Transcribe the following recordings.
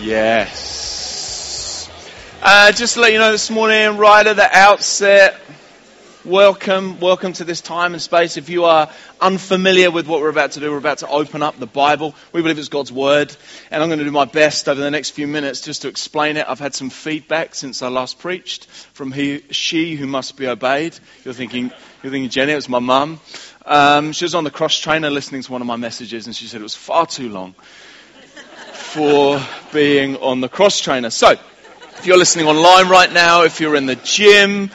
Yes. Uh, just to let you know this morning, right at the outset, welcome, welcome to this time and space. If you are unfamiliar with what we're about to do, we're about to open up the Bible. We believe it's God's Word, and I'm going to do my best over the next few minutes just to explain it. I've had some feedback since I last preached from he, she who must be obeyed. You're thinking, you're thinking, Jenny, it was my mum. Um, she was on the cross trainer listening to one of my messages, and she said it was far too long for being on the cross trainer. So, if you're listening online right now, if you're in the gym,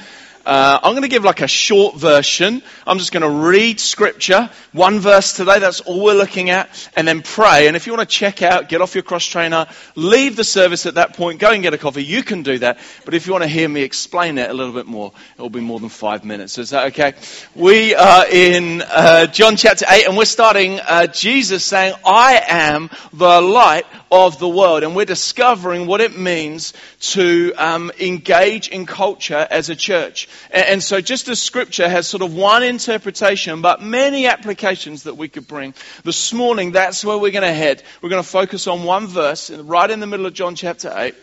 uh, I'm going to give like a short version. I'm just going to read scripture, one verse today, that's all we're looking at, and then pray. And if you want to check out, get off your cross trainer, leave the service at that point, go and get a coffee, you can do that. But if you want to hear me explain it a little bit more, it'll be more than five minutes. Is that okay? We are in uh, John chapter 8, and we're starting uh, Jesus saying, I am the light of the world. And we're discovering what it means to um, engage in culture as a church. And, so just as scripture has sort of one interpretation, but many applications that we could bring, this morning that's where we're going to head. We're going to focus on one verse right in the middle of John chapter 8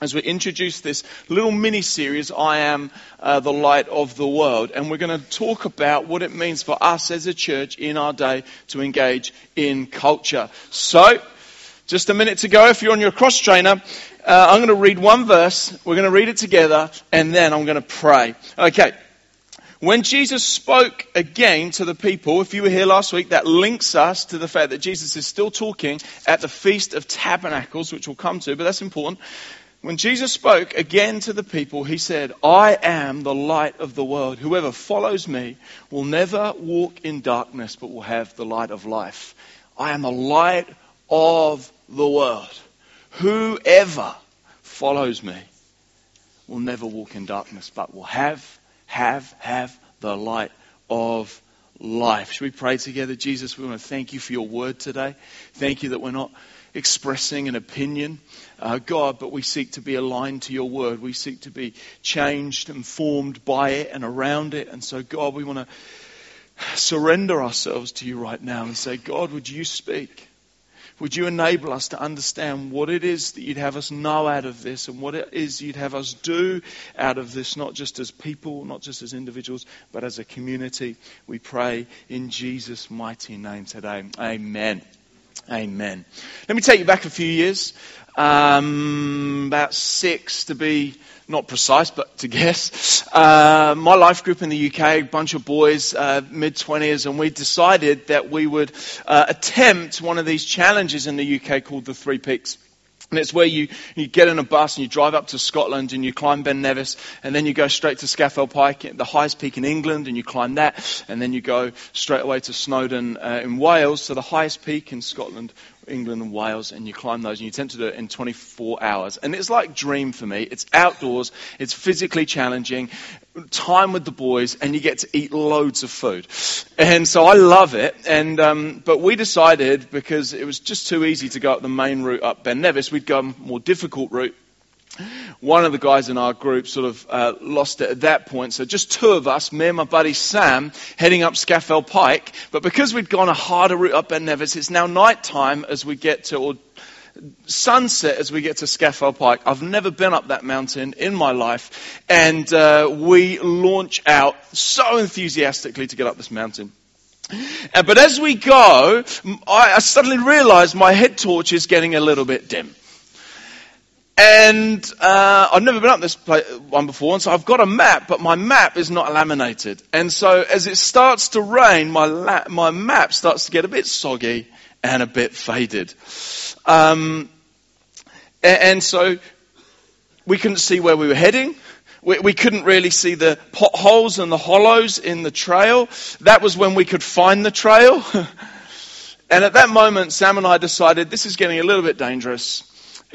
as we introduce this little mini series, I am uh, the light of the world. And we're going to talk about what it means for us as a church in our day to engage in culture. So, just a minute to go. If you're on your cross trainer, uh, I'm going to read one verse. We're going to read it together, and then I'm going to pray. Okay. When Jesus spoke again to the people, if you were here last week, that links us to the fact that Jesus is still talking at the Feast of Tabernacles, which we'll come to, but that's important. When Jesus spoke again to the people, he said, I am the light of the world. Whoever follows me will never walk in darkness, but will have the light of life. I am the light of the world. Whoever follows me will never walk in darkness, but will have, have, have the light of life. Should we pray together? Jesus, we want to thank you for your word today. Thank you that we're not expressing an opinion, uh, God, but we seek to be aligned to your word. We seek to be changed and formed by it and around it. And so, God, we want to surrender ourselves to you right now and say, God, would you speak? Would you enable us to understand what it is that you'd have us know out of this and what it is you'd have us do out of this, not just as people, not just as individuals, but as a community? We pray in Jesus' mighty name today. Amen. Amen. Let me take you back a few years, um, about six to be not precise, but to guess. Uh, my life group in the UK, a bunch of boys, uh, mid 20s, and we decided that we would uh, attempt one of these challenges in the UK called the Three Peaks. And it's where you, you get in a bus and you drive up to Scotland and you climb Ben Nevis and then you go straight to Scafell Pike, the highest peak in England, and you climb that. And then you go straight away to Snowdon uh, in Wales, so the highest peak in Scotland, England and Wales, and you climb those, and you attempt to do it in 24 hours. And it's like dream for me. It's outdoors, it's physically challenging, time with the boys, and you get to eat loads of food. And so I love it. And um, but we decided because it was just too easy to go up the main route up Ben Nevis, we'd go a more difficult route one of the guys in our group sort of uh, lost it at that point. So just two of us, me and my buddy Sam, heading up Scafell Pike. But because we'd gone a harder route up Ben Nevis, it's now night time as we get to, or sunset as we get to Scafell Pike. I've never been up that mountain in my life. And uh, we launch out so enthusiastically to get up this mountain. Uh, but as we go, I, I suddenly realize my head torch is getting a little bit dim. And uh, I've never been up this one before, and so I've got a map, but my map is not laminated. And so as it starts to rain, my, la- my map starts to get a bit soggy and a bit faded. Um, and, and, so we couldn't see where we were heading. We, we couldn't really see the potholes and the hollows in the trail. That was when we could find the trail. and at that moment, Sam and I decided this is getting a little bit dangerous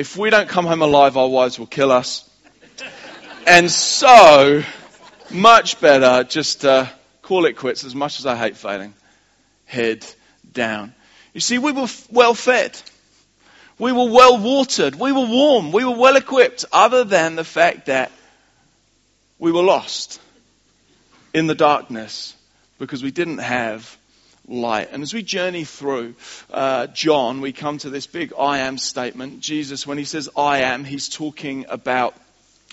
if we don't come home alive, our wives will kill us. And so, much better just uh, call it quits as much as I hate failing. Head down. You see, we were well fed. We were well watered. We were warm. We were well equipped, other than the fact that we were lost in the darkness because we didn't have light. And as we journey through uh, John, we come to this big I am statement. Jesus, when he says I am, he's talking about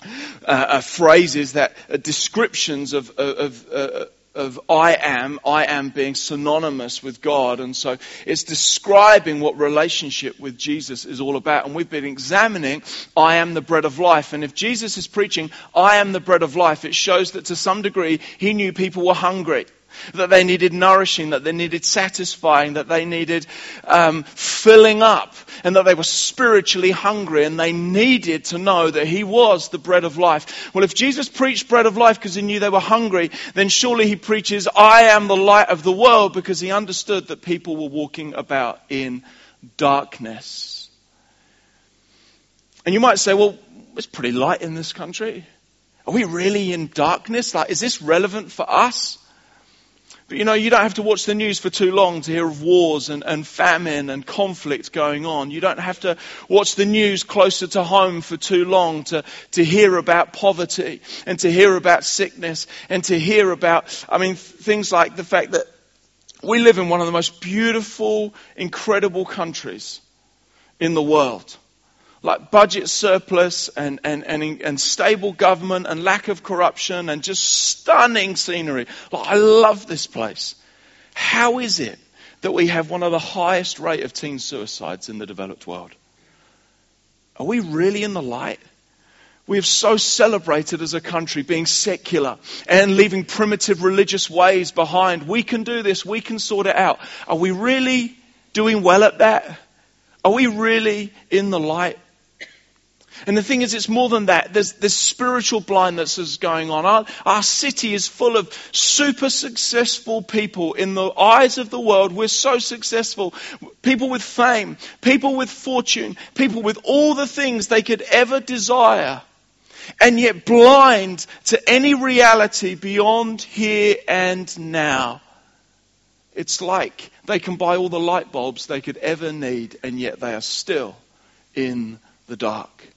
uh, uh, phrases that uh, descriptions of, of, uh, of I am, I am being synonymous with God. And so it's describing what relationship with Jesus is all about. And we've been examining I am the bread of life. And if Jesus is preaching I am the bread of life, it shows that to some degree he knew people were hungry that they needed nourishing, that they needed satisfying, that they needed um, filling up, and that they were spiritually hungry, and they needed to know that He was the bread of life. Well, if Jesus preached bread of life because He knew they were hungry, then surely He preaches, I am the light of the world, because He understood that people were walking about in darkness. And you might say, well, it's pretty light in this country. Are we really in darkness? Like, is this relevant for us? But you know, you don't have to watch the news for too long to hear of wars and, and famine and conflict going on. You don't have to watch the news closer to home for too long to, to hear about poverty and to hear about sickness and to hear about, I mean, things like the fact that we live in one of the most beautiful, incredible countries in the world like budget surplus and, and, and, and stable government and lack of corruption and just stunning scenery. Like, I love this place. How is it that we have one of the highest rate of teen suicides in the developed world? Are we really in the light? We have so celebrated as a country being secular and leaving primitive religious ways behind. We can do this. We can sort it out. Are we really doing well at that? Are we really in the light? And the thing is, it's more than that. There's this spiritual blindness that's going on. Our, our city is full of super successful people in the eyes of the world. We're so successful. People with fame, people with fortune, people with all the things they could ever desire. And yet blind to any reality beyond here and now. It's like they can buy all the light bulbs they could ever need, and yet they are still in the dark.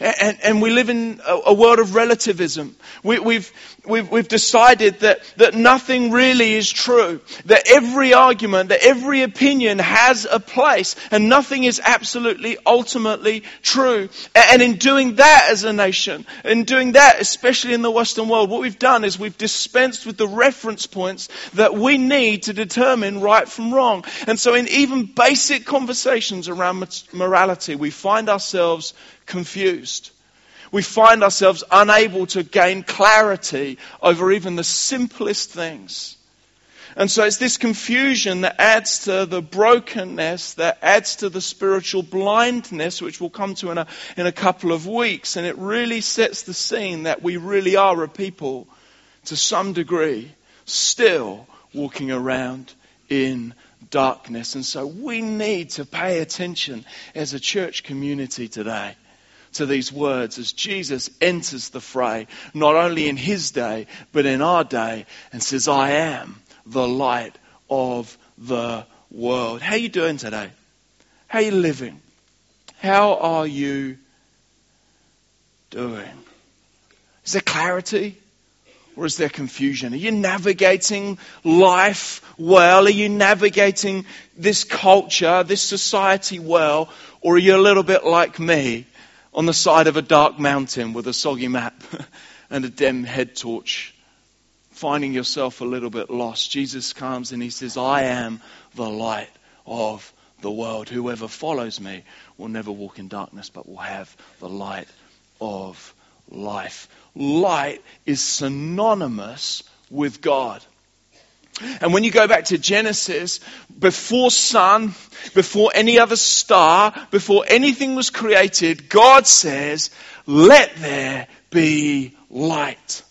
And, and, we live in a, world of relativism. We, have we've, we've, we've decided that, that nothing really is true. That every argument, that every opinion has a place and nothing is absolutely, ultimately true. And in doing that as a nation, in doing that, especially in the Western world, what we've done is we've dispensed with the reference points that we need to determine right from wrong. And so in even basic conversations around morality, we find ourselves confused. We find ourselves unable to gain clarity over even the simplest things. And so it's this confusion that adds to the brokenness, that adds to the spiritual blindness, which we'll come to in a, in a couple of weeks. And it really sets the scene that we really are a people, to some degree, still walking around in darkness. And so we need to pay attention as a church community today to these words as Jesus enters the fray, not only in his day, but in our day, and says, I am the light of the world. How are you doing today? How are you living? How are you doing? Is there clarity? Or is there confusion? Are you navigating life well? Are you navigating this culture, this society well? Or are you a little bit like me on the side of a dark mountain with a soggy map and a dim head torch, finding yourself a little bit lost, Jesus comes and he says, I am the light of the world. Whoever follows me will never walk in darkness, but will have the light of life. Light is synonymous with God. And when you go back to Genesis, before sun, before any other star, before anything was created, God says, let there be light.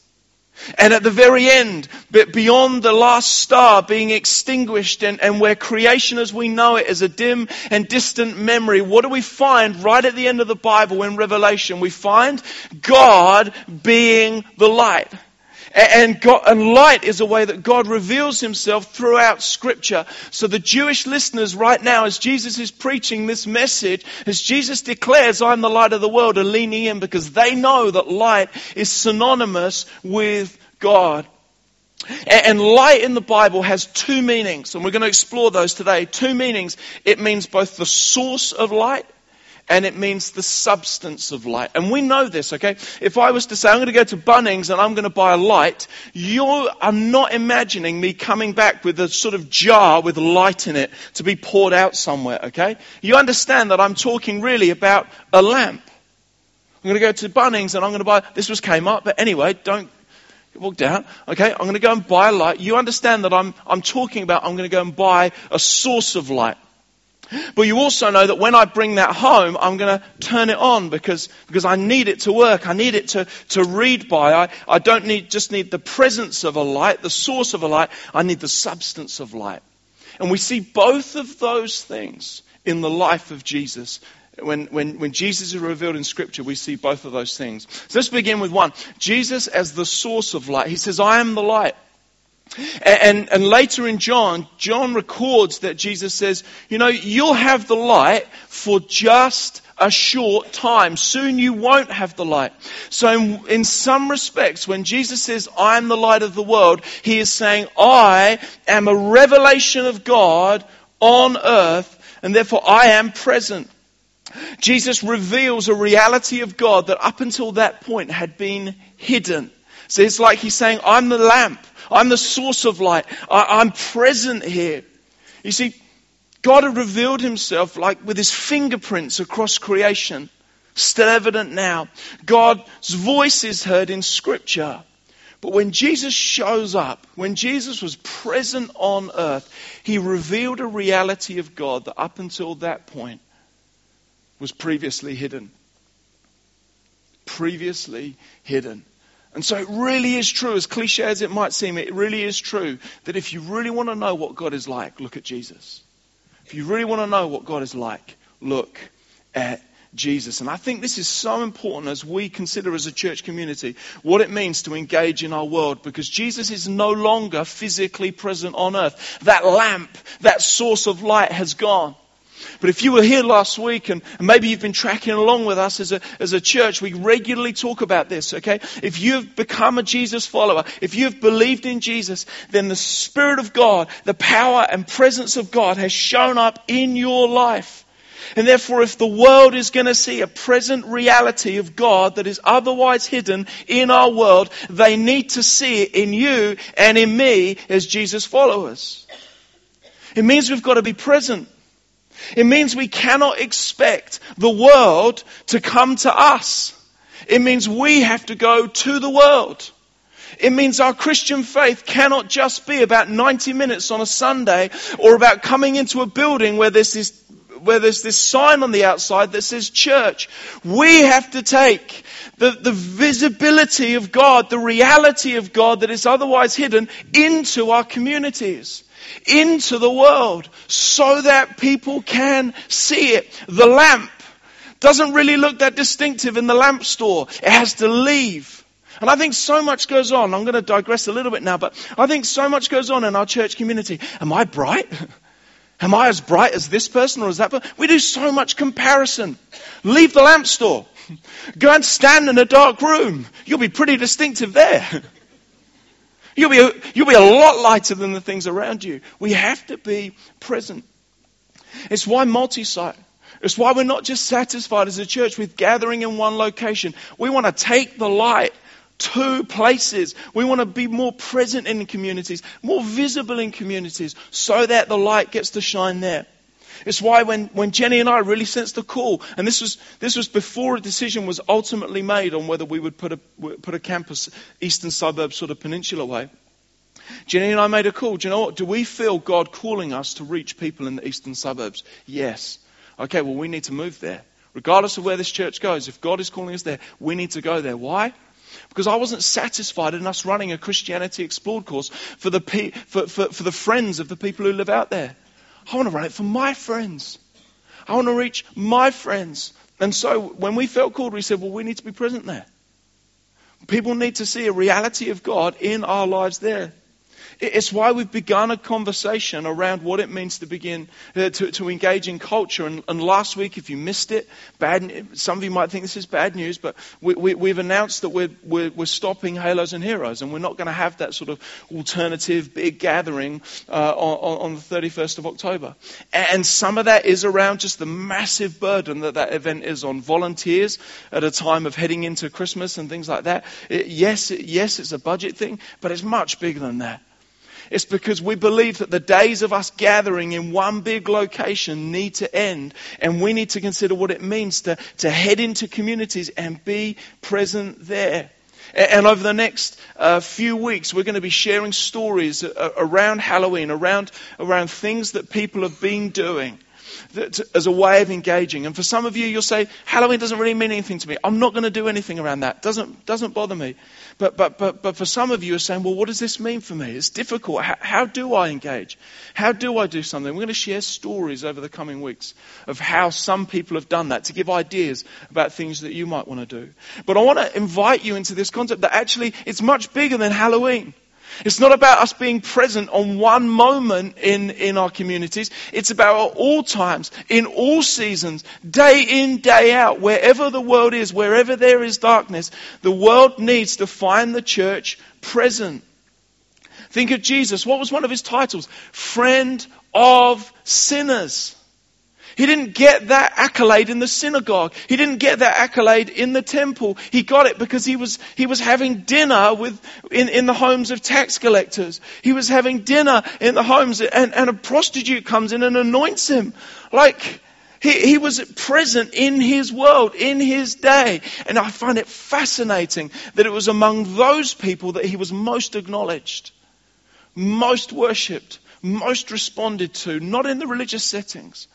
And at the very end, but beyond the last star being extinguished and, and where creation as we know it is a dim and distant memory, what do we find right at the end of the Bible in Revelation? We find God being the light. And, God, and light is a way that God reveals himself throughout scripture. So the Jewish listeners right now, as Jesus is preaching this message, as Jesus declares, I'm the light of the world, are leaning in because they know that light is synonymous with God. And light in the Bible has two meanings, and we're going to explore those today. Two meanings. It means both the source of light and it means the substance of light. And we know this, okay? If I was to say, I'm going to go to Bunnings and I'm going to buy a light, you are not imagining me coming back with a sort of jar with light in it to be poured out somewhere, okay? You understand that I'm talking really about a lamp. I'm going to go to Bunnings and I'm going to buy, this was Kmart, but anyway, don't walk down. Okay, I'm going to go and buy a light. You understand that I'm, I'm talking about I'm going to go and buy a source of light. But you also know that when I bring that home, I'm going to turn it on because, because I need it to work. I need it to, to read by. I, I don't need, just need the presence of a light, the source of a light. I need the substance of light. And we see both of those things in the life of Jesus when, when, when Jesus is revealed in Scripture, we see both of those things. So let's begin with one. Jesus as the source of light. He says, I am the light. And, and, later in John, John records that Jesus says, you know, you'll have the light for just a short time. Soon you won't have the light. So in, in some respects, when Jesus says, I am the light of the world, he is saying, I am a revelation of God on earth, and therefore I am present. Jesus reveals a reality of God that up until that point had been hidden. So it's like he's saying, I'm the lamp. I'm the source of light. I, am present here. You see, God had revealed himself like with his fingerprints across creation. Still evident now. God's voice is heard in scripture. But when Jesus shows up, when Jesus was present on earth, he revealed a reality of God that up until that point was previously hidden. Previously hidden. And so it really is true, as cliche as it might seem, it really is true that if you really want to know what God is like, look at Jesus. If you really want to know what God is like, look at Jesus. And I think this is so important as we consider as a church community what it means to engage in our world because Jesus is no longer physically present on earth. That lamp, that source of light has gone. But if you were here last week and, maybe you've been tracking along with us as a, as a church, we regularly talk about this, okay? If you've become a Jesus follower, if you've believed in Jesus, then the Spirit of God, the power and presence of God has shown up in your life. And therefore, if the world is going to see a present reality of God that is otherwise hidden in our world, they need to see it in you and in me as Jesus followers. It means we've got to be present. It means we cannot expect the world to come to us. It means we have to go to the world. It means our Christian faith cannot just be about 90 minutes on a Sunday or about coming into a building where there's this, where there's this sign on the outside that says church. We have to take the, the visibility of God, the reality of God that is otherwise hidden into our communities into the world so that people can see it. The lamp doesn't really look that distinctive in the lamp store. It has to leave. And I think so much goes on. I'm going to digress a little bit now, but I think so much goes on in our church community. Am I bright? Am I as bright as this person or as that person? We do so much comparison. Leave the lamp store. Go and stand in a dark room. You'll be pretty distinctive there. You'll be, a, you'll be a lot lighter than the things around you. We have to be present. It's why multi site. It's why we're not just satisfied as a church with gathering in one location. We want to take the light to places. We want to be more present in communities, more visible in communities, so that the light gets to shine there. It's why when, when Jenny and I really sensed the call, and this was, this was before a decision was ultimately made on whether we would put a, put a campus eastern suburb sort of peninsula way. Jenny and I made a call. Do you know what? Do we feel God calling us to reach people in the eastern suburbs? Yes. Okay, well, we need to move there. Regardless of where this church goes, if God is calling us there, we need to go there. Why? Because I wasn't satisfied in us running a Christianity Explored course for the, for, for, for the friends of the people who live out there. I want to run it for my friends. I want to reach my friends. And so when we felt called, we said, well, we need to be present there. People need to see a reality of God in our lives there. It's why we've begun a conversation around what it means to begin uh, to, to, engage in culture. And, and, last week, if you missed it, bad, some of you might think this is bad news, but we, have we, announced that we're, we're, we're, stopping Halos and Heroes, and we're not going to have that sort of alternative big gathering uh, on, on, the 31st of October. And some of that is around just the massive burden that that event is on volunteers at a time of heading into Christmas and things like that. It, yes, it, yes, it's a budget thing, but it's much bigger than that. It's because we believe that the days of us gathering in one big location need to end, and we need to consider what it means to, to head into communities and be present there. And over the next uh, few weeks, we're going to be sharing stories uh, around Halloween, around, around things that people have been doing as a way of engaging. And for some of you, you'll say, Halloween doesn't really mean anything to me. I'm not going to do anything around that. Doesn't, doesn't bother me. But, but, but, but for some of you are saying, well, what does this mean for me? It's difficult. How, how do I engage? How do I do something? We're going to share stories over the coming weeks of how some people have done that to give ideas about things that you might want to do. But I want to invite you into this concept that actually it's much bigger than Halloween. It's not about us being present on one moment in, in our communities. It's about all times, in all seasons, day in, day out, wherever the world is, wherever there is darkness, the world needs to find the church present. Think of Jesus. What was one of his titles? Friend of sinners. He didn't get that accolade in the synagogue. He didn't get that accolade in the temple. He got it because he was, he was having dinner with, in, in the homes of tax collectors. He was having dinner in the homes and, and a prostitute comes in and anoints him. Like, he, he was present in his world, in his day. And I find it fascinating that it was among those people that he was most acknowledged, most worshipped, most responded to, not in the religious settings,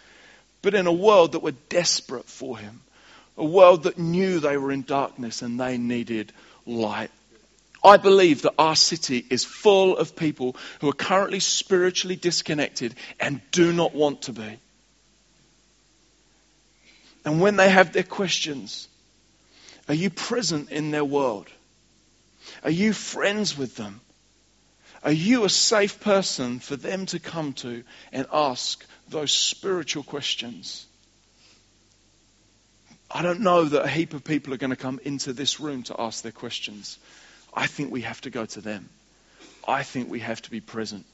but in a world that were desperate for him. A world that knew they were in darkness and they needed light. I believe that our city is full of people who are currently spiritually disconnected and do not want to be. And when they have their questions, are you present in their world? Are you friends with them? Are you a safe person for them to come to and ask those spiritual questions? I don't know that a heap of people are going to come into this room to ask their questions. I think we have to go to them. I think we have to be present.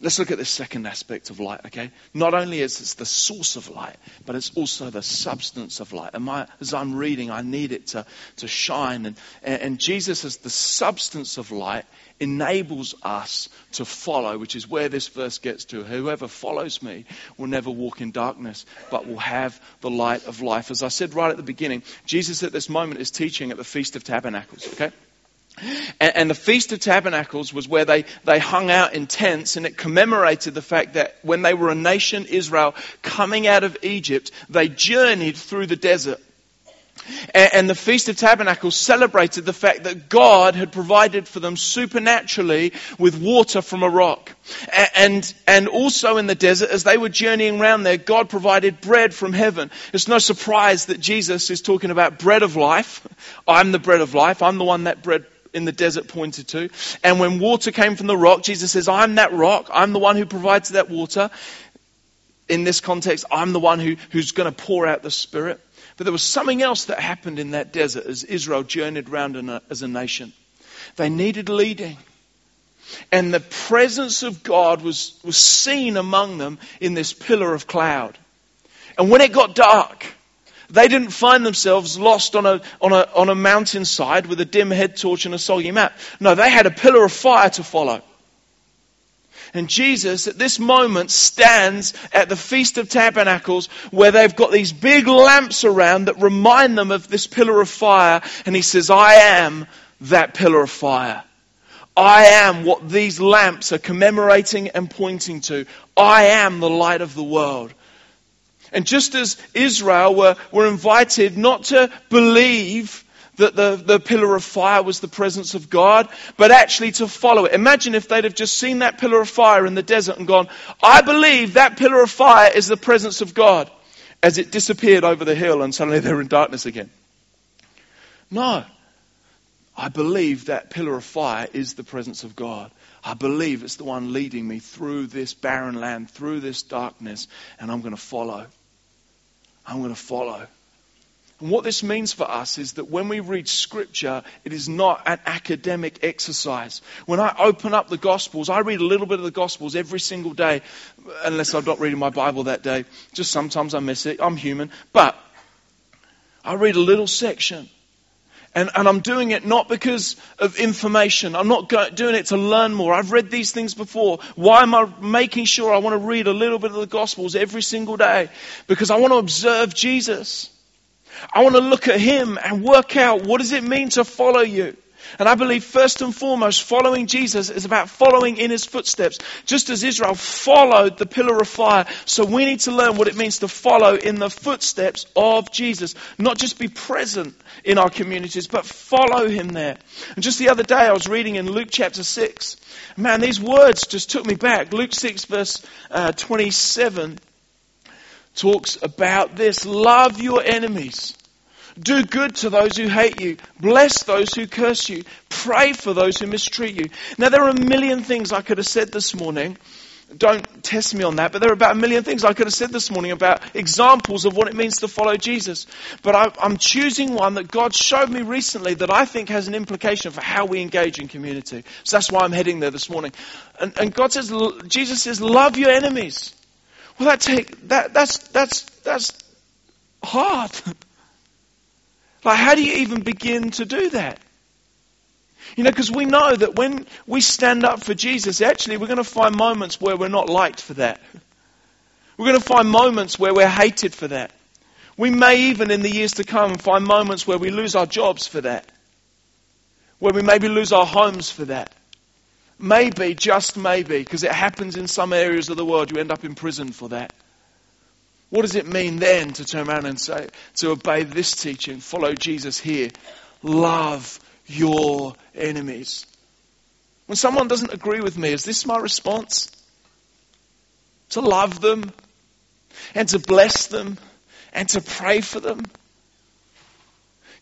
Let's look at the second aspect of light, okay? Not only is it the source of light, but it's also the substance of light. And my, as I'm reading, I need it to, to shine. And, and Jesus, is the substance of light, enables us to follow, which is where this verse gets to. Whoever follows me will never walk in darkness, but will have the light of life. As I said right at the beginning, Jesus at this moment is teaching at the Feast of Tabernacles, okay? And, the Feast of Tabernacles was where they, they hung out in tents, and it commemorated the fact that when they were a nation, Israel, coming out of Egypt, they journeyed through the desert. And, the Feast of Tabernacles celebrated the fact that God had provided for them supernaturally with water from a rock. And, and also in the desert, as they were journeying around there, God provided bread from heaven. It's no surprise that Jesus is talking about bread of life. I'm the bread of life. I'm the one that bread in the desert pointed to. And when water came from the rock, Jesus says, I'm that rock. I'm the one who provides that water. In this context, I'm the one who, who's going to pour out the Spirit. But there was something else that happened in that desert as Israel journeyed around a, as a nation. They needed leading. And the presence of God was, was seen among them in this pillar of cloud. And when it got dark, they didn't find themselves lost on a, on a, on a mountainside with a dim head torch and a soggy map. No, they had a pillar of fire to follow. And Jesus at this moment stands at the Feast of Tabernacles where they've got these big lamps around that remind them of this pillar of fire. And he says, I am that pillar of fire. I am what these lamps are commemorating and pointing to. I am the light of the world. And just as Israel were, were invited not to believe that the, the pillar of fire was the presence of God, but actually to follow it. Imagine if they'd have just seen that pillar of fire in the desert and gone, I believe that pillar of fire is the presence of God, as it disappeared over the hill and suddenly they're in darkness again. No. I believe that pillar of fire is the presence of God. I believe it's the one leading me through this barren land, through this darkness, and I'm going to follow. I'm going to follow. And what this means for us is that when we read Scripture, it is not an academic exercise. When I open up the Gospels, I read a little bit of the Gospels every single day, unless I'm not reading my Bible that day. Just sometimes I miss it. I'm human. But I read a little section. And, and I'm doing it not because of information. I'm not go, doing it to learn more. I've read these things before. Why am I making sure I want to read a little bit of the Gospels every single day? Because I want to observe Jesus. I want to look at Him and work out what does it mean to follow you. And I believe first and foremost, following Jesus is about following in his footsteps. Just as Israel followed the pillar of fire. So we need to learn what it means to follow in the footsteps of Jesus. Not just be present in our communities, but follow him there. And just the other day I was reading in Luke chapter 6. Man, these words just took me back. Luke 6 verse uh, 27 talks about this. Love your enemies. Do good to those who hate you. Bless those who curse you. Pray for those who mistreat you. Now, there are a million things I could have said this morning. Don't test me on that, but there are about a million things I could have said this morning about examples of what it means to follow Jesus. But I, I'm choosing one that God showed me recently that I think has an implication for how we engage in community. So that's why I'm heading there this morning. And, and God says, Jesus says, love your enemies. Well, that take, that, that's, that's, that's hard. Like, how do you even begin to do that? You know, because we know that when we stand up for Jesus, actually, we're going to find moments where we're not liked for that. We're going to find moments where we're hated for that. We may even, in the years to come, find moments where we lose our jobs for that. Where we maybe lose our homes for that. Maybe, just maybe, because it happens in some areas of the world, you end up in prison for that. What does it mean then to turn around and say, to obey this teaching, follow Jesus here? Love your enemies. When someone doesn't agree with me, is this my response? To love them and to bless them and to pray for them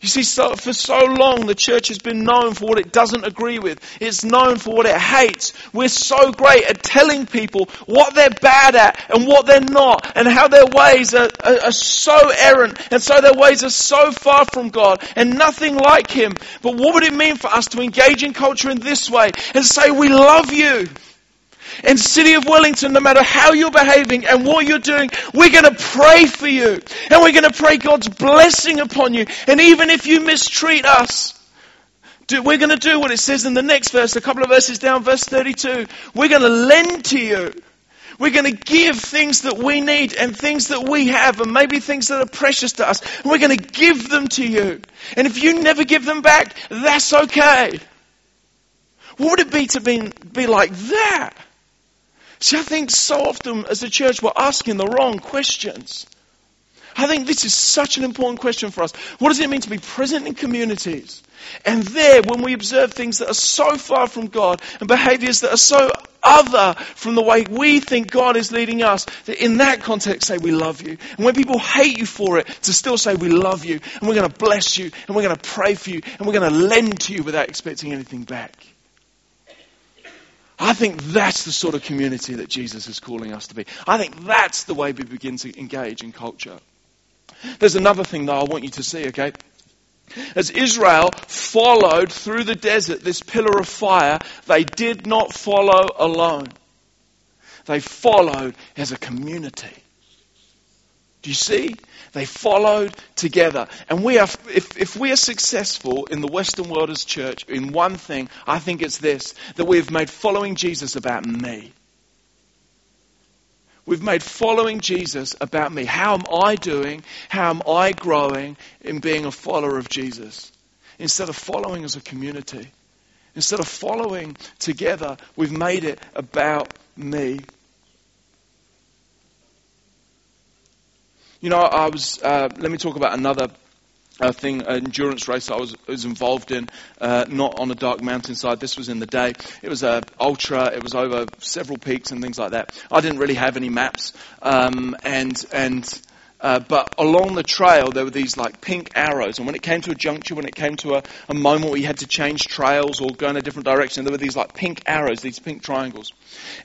you see, so, for so long the church has been known for what it doesn't agree with. It's known for what it hates. We're so great at telling people what they're bad at and what they're not and how their ways are, are, are so errant and so their ways are so far from God and nothing like Him. But what would it mean for us to engage in culture in this way and say, we love you? In City of Wellington, no matter how you're behaving and what you're doing, we're going to pray for you. And we're going to pray God's blessing upon you. And even if you mistreat us, we're going to do what it says in the next verse, a couple of verses down, verse 32. We're going to lend to you. We're going to give things that we need and things that we have and maybe things that are precious to us. And we're going to give them to you. And if you never give them back, that's okay. What would it be to be, be like that? See, I think so often as a church we're asking the wrong questions. I think this is such an important question for us. What does it mean to be present in communities? And there, when we observe things that are so far from God and behaviors that are so other from the way we think God is leading us, that in that context say we love you. And when people hate you for it, to still say we love you and we're going to bless you and we're going to pray for you and we're going to lend to you without expecting anything back. I think that's the sort of community that Jesus is calling us to be. I think that's the way we begin to engage in culture. There's another thing that I want you to see, okay? As Israel followed through the desert this pillar of fire, they did not follow alone. They followed as a community. Do you see? They followed together. And we are, if, if we are successful in the Western world as church in one thing, I think it's this that we've made following Jesus about me. We've made following Jesus about me. How am I doing? How am I growing in being a follower of Jesus? Instead of following as a community, instead of following together, we've made it about me. You know, I was, uh, let me talk about another uh, thing, an endurance race I was, was involved in, uh, not on a dark mountainside. This was in the day. It was a ultra. It was over several peaks and things like that. I didn't really have any maps, um, and and Uh, but along the trail, there were these like pink arrows. And when it came to a juncture, when it came to a, a moment where you had to change trails or go in a different direction, there were these like pink arrows, these pink triangles.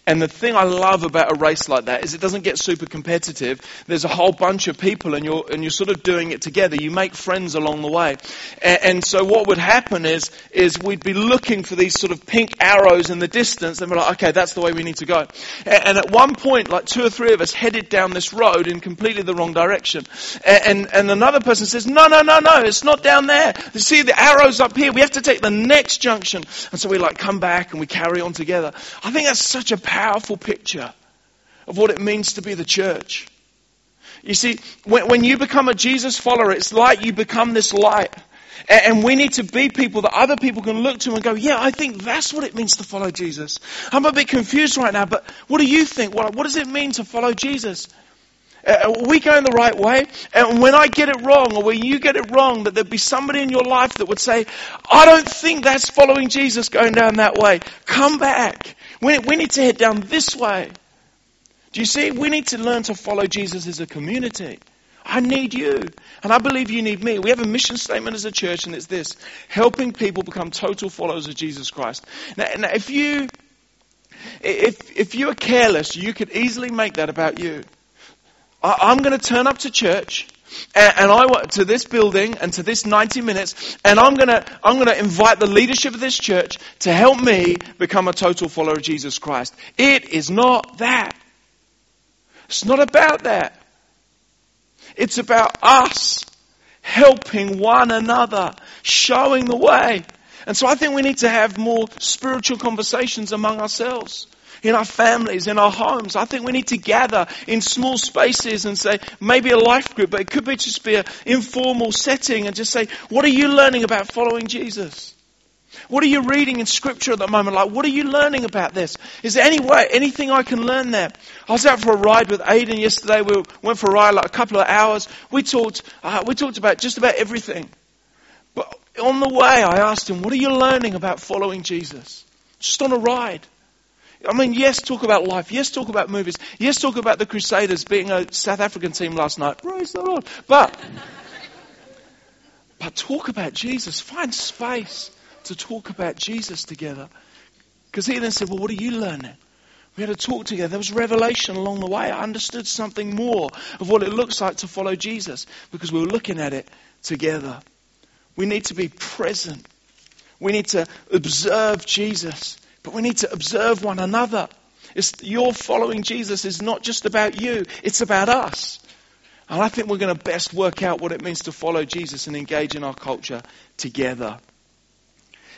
And the thing I love about a race like that is it doesn't get super competitive. There's a whole bunch of people and you're, and you're sort of doing it together. You make friends along the way. And, and so what would happen is, is we'd be looking for these sort of pink arrows in the distance and we're like, okay, that's the way we need to go. And, and at one point, like two or three of us headed down this road in completely the wrong direction direction. And, and, and another person says, no, no, no, no, it's not down there. You see the arrows up here. We have to take the next junction. And so we like come back and we carry on together. I think that's such a powerful picture of what it means to be the church. You see, when, when you become a Jesus follower, it's like you become this light. And we need to be people that other people can look to and go, yeah, I think that's what it means to follow Jesus. I'm a bit confused right now, but what do you think? What, what does it mean to follow Jesus? Uh, we going the right way? And when I get it wrong, or when you get it wrong, that there'd be somebody in your life that would say, I don't think that's following Jesus going down that way. Come back. We, we need to head down this way. Do you see? We need to learn to follow Jesus as a community. I need you. And I believe you need me. We have a mission statement as a church, and it's this helping people become total followers of Jesus Christ. Now, now if you if, if you are careless, you could easily make that about you. I, am going to turn up to church and, I want to this building and to this 90 minutes, and I'm going to I'm going to invite the leadership of this church to help me become a total follower of Jesus Christ. It is not that. It's not about that. It's about us helping one another, showing the way. And so I think we need to have more spiritual conversations among ourselves in our families, in our homes. I think we need to gather in small spaces and say, maybe a life group, but it could be just be an informal setting and just say, what are you learning about following Jesus? What are you reading in scripture at the moment? Like, what are you learning about this? Is there any way, anything I can learn there? I was out for a ride with Aiden yesterday. We went for a ride like a couple of hours. We talked, uh, we talked about just about everything. But on the way, I asked him, what are you learning about following Jesus? Just on a ride. I mean, yes, talk about life. Yes, talk about movies. Yes, talk about the Crusaders being a South African team last night. Praise the Lord. But, but talk about Jesus. Find space to talk about Jesus together. Because he then said, well, what are you learning? We had a talk together. There was revelation along the way. I understood something more of what it looks like to follow Jesus because we were looking at it together. We need to be present. We need to observe Jesus. But we need to observe one another. It's, your following Jesus is not just about you, it's about us. And I think we're going to best work out what it means to follow Jesus and engage in our culture together.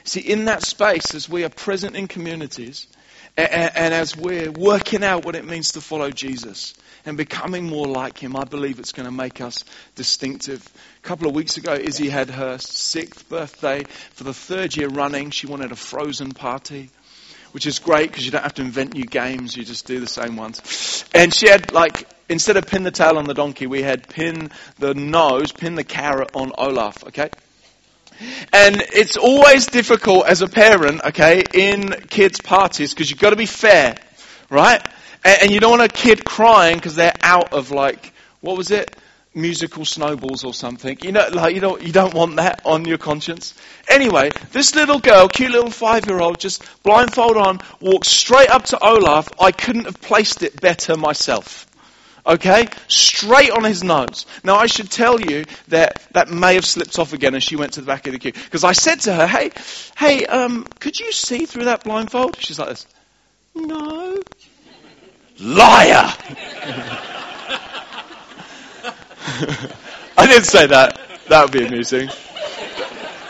See, in that space, as we are present in communities, and, and as we're working out what it means to follow Jesus and becoming more like him, I believe it's going to make us distinctive. A couple of weeks ago, Izzy had her sixth birthday. For the third year running, she wanted a frozen party which is great because you don't have to invent new games, you just do the same ones. And she had like, instead of pin the tail on the donkey, we had pin the nose, pin the carrot on Olaf, okay? And it's always difficult as a parent, okay, in kids' parties because you've got to be fair, right? And, and you don't want a kid crying because they're out of like, what was it? Musical snowballs or something. You know, like you don't you don't want that on your conscience. Anyway, this little girl, cute little five year old, just blindfold on, walks straight up to Olaf. I couldn't have placed it better myself. Okay? Straight on his nose. Now I should tell you that that may have slipped off again as she went to the back of the queue. Because I said to her, hey, hey, um, could you see through that blindfold? She's like this. No. Liar! I didn't say that. That would be amusing.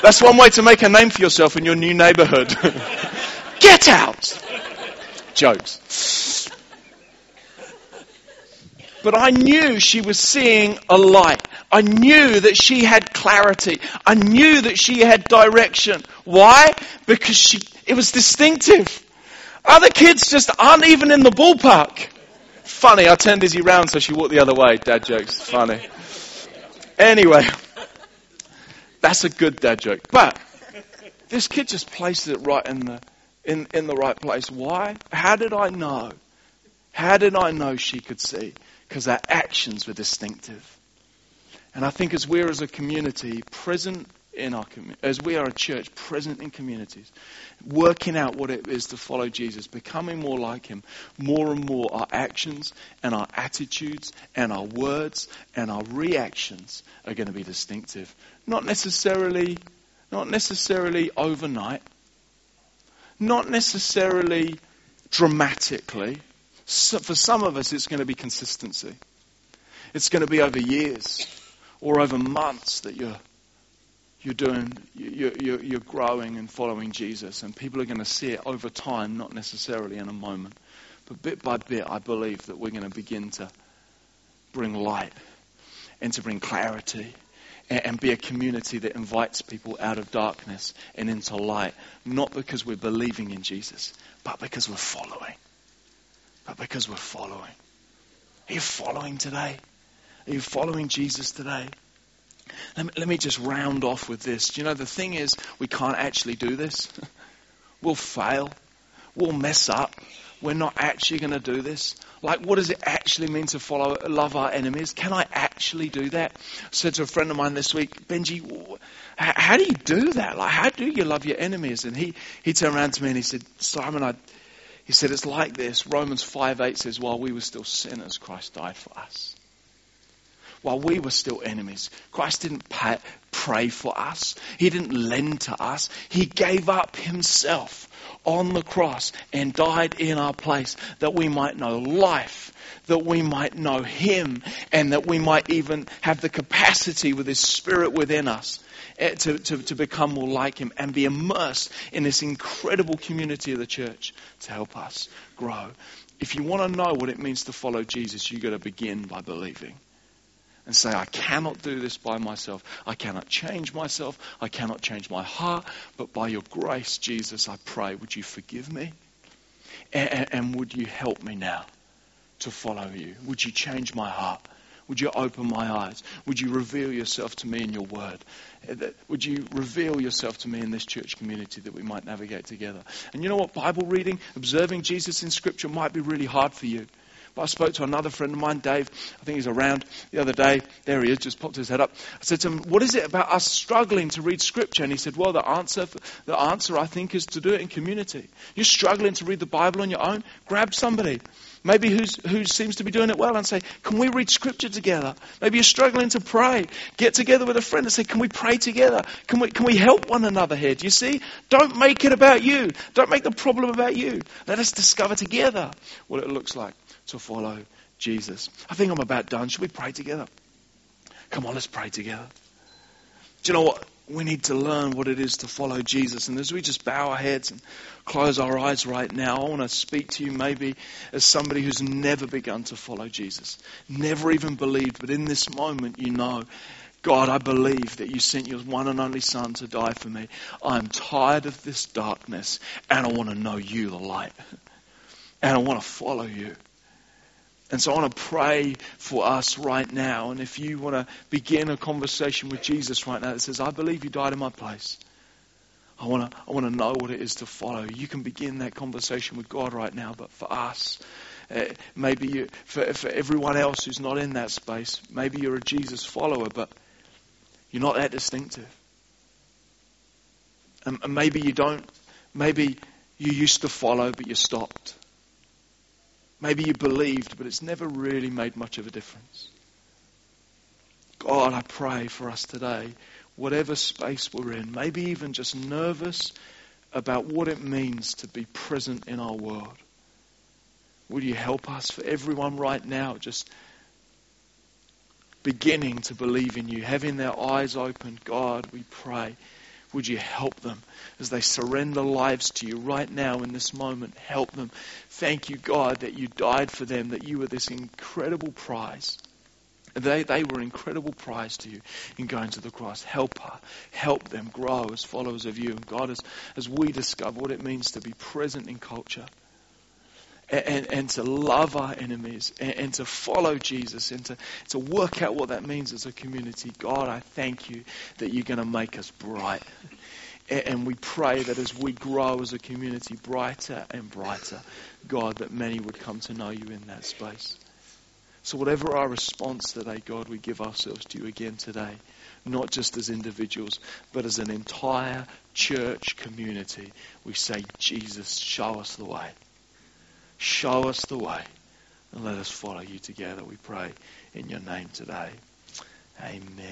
That's one way to make a name for yourself in your new neighborhood. Get out! Jokes. But I knew she was seeing a light. I knew that she had clarity. I knew that she had direction. Why? Because she, it was distinctive. Other kids just aren't even in the ballpark. Funny, I turned Izzy round so she walked the other way. Dad jokes. Funny. Anyway, that's a good dad joke. But this kid just placed it right in the, in, in the right place. Why? How did I know? How did I know she could see? Because her actions were distinctive. And I think as we're as a community present in our as we are a church present in communities, working out what it is to follow Jesus, becoming more like Him, more and more our actions and our attitudes and our words and our reactions are going to be distinctive. Not necessarily, not necessarily overnight, not necessarily dramatically. So for some of us, it's going to be consistency. It's going to be over years or over months that you're you're doing, you're, you're, growing and following Jesus, and people are going to see it over time, not necessarily in a moment. But bit by bit, I believe that we're going to begin to bring light and to bring clarity and be a community that invites people out of darkness and into light, not because we're believing in Jesus, but because we're following. But because we're following. Are you following today? Are you following Jesus today? Let me, let me just round off with this. Do you know, the thing is, we can't actually do this. we'll fail. We'll mess up. We're not actually going to do this. Like, what does it actually mean to follow, love our enemies? Can I actually do that? I said to a friend of mine this week, Benji, how do you do that? Like, how do you love your enemies? And he, he turned around to me and he said, Simon, I, he said, it's like this. Romans 5 8 says, while we were still sinners, Christ died for us while we were still enemies. Christ didn't pray for us. He didn't lend to us. He gave up himself on the cross and died in our place that we might know life, that we might know him, and that we might even have the capacity with his spirit within us eh, to, to, to become more like him and be immersed in this incredible community of the church to help us grow. If you want to know what it means to follow Jesus, you've got to begin by believing and say, I cannot do this by myself. I cannot change myself. I cannot change my heart. But by your grace, Jesus, I pray, would you forgive me? And, and would you help me now to follow you? Would you change my heart? Would you open my eyes? Would you reveal yourself to me in your word? Eh, would you reveal yourself to me in this church community that we might navigate together? And you know what? Bible reading, observing Jesus in Scripture might be really hard for you. But I spoke to another friend of mine, Dave. I think he's around the other day. There he is, just popped his head up. I said to him, What is it about us struggling to read Scripture? And he said, Well, the answer, the answer I think, is to do it in community. You're struggling to read the Bible on your own? Grab somebody. Maybe who's, who seems to be doing it well and say, Can we read Scripture together? Maybe you're struggling to pray. Get together with a friend and say, Can we pray together? Can we, can we help one another here? Do you see? Don't make it about you. Don't make the problem about you. Let us discover together what it looks like to follow Jesus. I think I'm about done. Should we pray together? Come on, let's pray together. Do you know what? We need to learn what it is to follow Jesus. And as we just bow our heads and close our eyes right now, I want to speak to you maybe as somebody who's never begun to follow Jesus, never even believed, but in this moment you know God, I believe that you sent your one and only Son to die for me. I'm tired of this darkness and I want to know you, the light. And I want to follow you. And so I want to pray for us right now. And if you want to begin a conversation with Jesus right now that says, I believe you died in my place. I want to, I want to know what it is to follow. You can begin that conversation with God right now. But for us, uh, maybe you, for, for everyone else who's not in that space, maybe you're a Jesus follower, but you're not that distinctive. And, and maybe you don't, maybe you used to follow, but you stopped. Maybe you believed, but it's never really made much of a difference. God, I pray for us today, whatever space we're in, maybe even just nervous about what it means to be present in our world. Will you help us for everyone right now just beginning to believe in you, having their eyes open? God, we pray. Would you help them as they surrender lives to you right now in this moment? Help them. Thank you, God, that you died for them, that you were this incredible prize. They, they were incredible prize to you in going to the cross. Help her. Help them grow as followers of you. And God, as, as we discover what it means to be present in culture, and, and to love our enemies and, and, to follow Jesus and to, to work out what that means as a community. God, I thank you that you're going to make us bright. And, and we pray that as we grow as a community brighter and brighter, God, that many would come to know you in that space. So, whatever our response today, God, we give ourselves to you again today, not just as individuals, but as an entire church community. We say, Jesus, show us the way. Show us the way. And let us follow you together, we pray, in your name today. Amen.